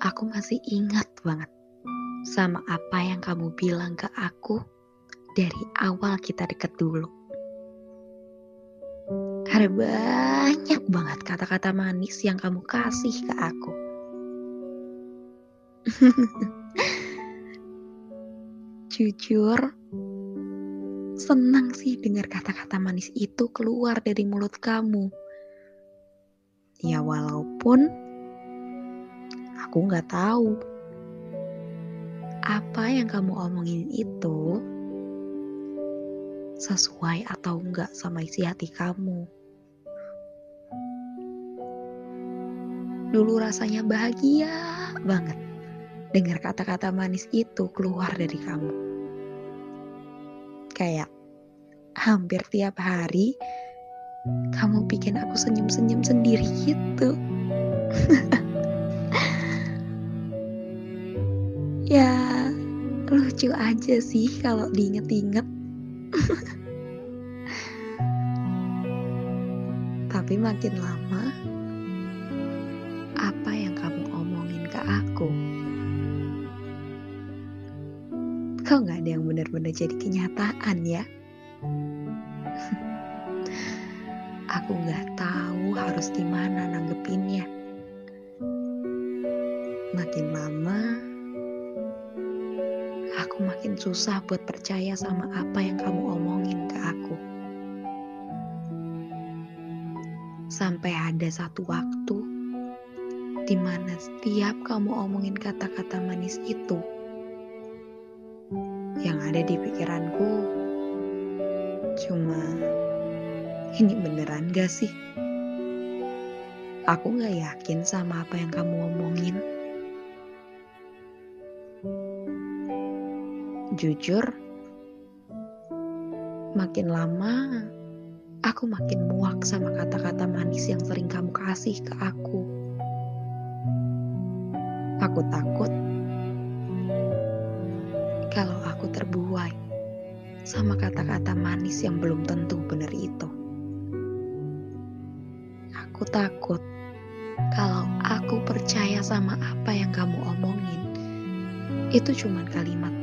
Aku masih ingat banget sama apa yang kamu bilang ke aku dari awal kita deket dulu. Ada banyak banget kata-kata manis yang kamu kasih ke aku. Jujur, senang sih dengar kata-kata manis itu keluar dari mulut kamu. Ya walaupun aku nggak tahu apa yang kamu omongin itu sesuai atau enggak sama isi hati kamu. Dulu rasanya bahagia banget dengar kata-kata manis itu keluar dari kamu. Kayak hampir tiap hari kamu bikin aku senyum-senyum sendiri gitu. ya, lucu aja sih kalau diinget-inget. Tapi makin lama, apa yang kamu omongin ke aku? Kok gak ada yang benar-benar jadi kenyataan ya? aku gak tahu harus gimana nanggepinnya. Makin lama, makin susah buat percaya sama apa yang kamu omongin ke aku. Sampai ada satu waktu di mana setiap kamu omongin kata-kata manis itu, yang ada di pikiranku cuma ini beneran gak sih? Aku gak yakin sama apa yang kamu omongin. Jujur, makin lama aku makin muak sama kata-kata manis yang sering kamu kasih ke aku. Aku takut kalau aku terbuai sama kata-kata manis yang belum tentu benar itu. Aku takut kalau aku percaya sama apa yang kamu omongin, itu cuma kalimat.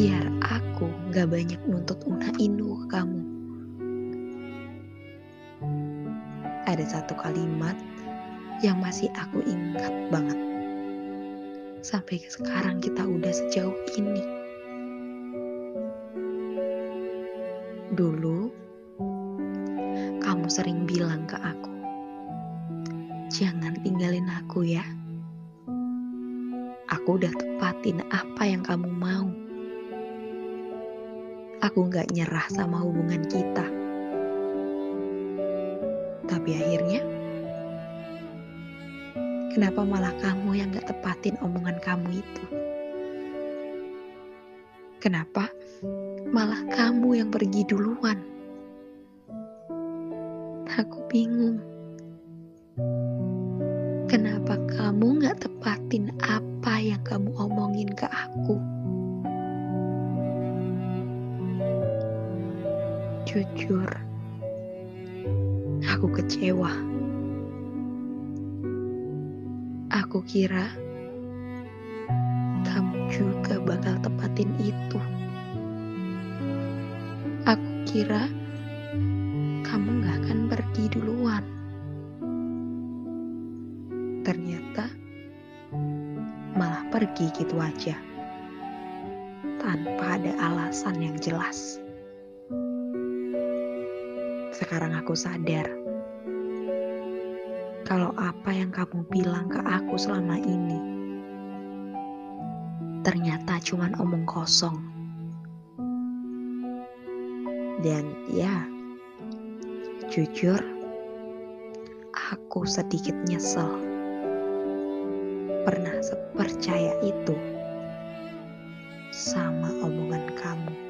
Biar aku gak banyak nuntut una inu ke kamu. Ada satu kalimat yang masih aku ingat banget. Sampai sekarang kita udah sejauh ini. Dulu, kamu sering bilang ke aku, jangan tinggalin aku ya. Aku udah tepatin apa yang kamu mau. Aku gak nyerah sama hubungan kita. Tapi akhirnya, kenapa malah kamu yang gak tepatin omongan kamu itu? Kenapa malah kamu yang pergi duluan? Aku bingung. Kenapa kamu gak tepatin apa yang kamu omongin ke aku? Jujur, aku kecewa. Aku kira kamu juga bakal tepatin itu. Aku kira kamu gak akan pergi duluan. Ternyata malah pergi gitu aja. Tanpa ada alasan yang jelas. Sekarang aku sadar kalau apa yang kamu bilang ke aku selama ini ternyata cuman omong kosong. Dan ya, Jujur, aku sedikit nyesel. Pernah sepercaya itu sama omongan kamu.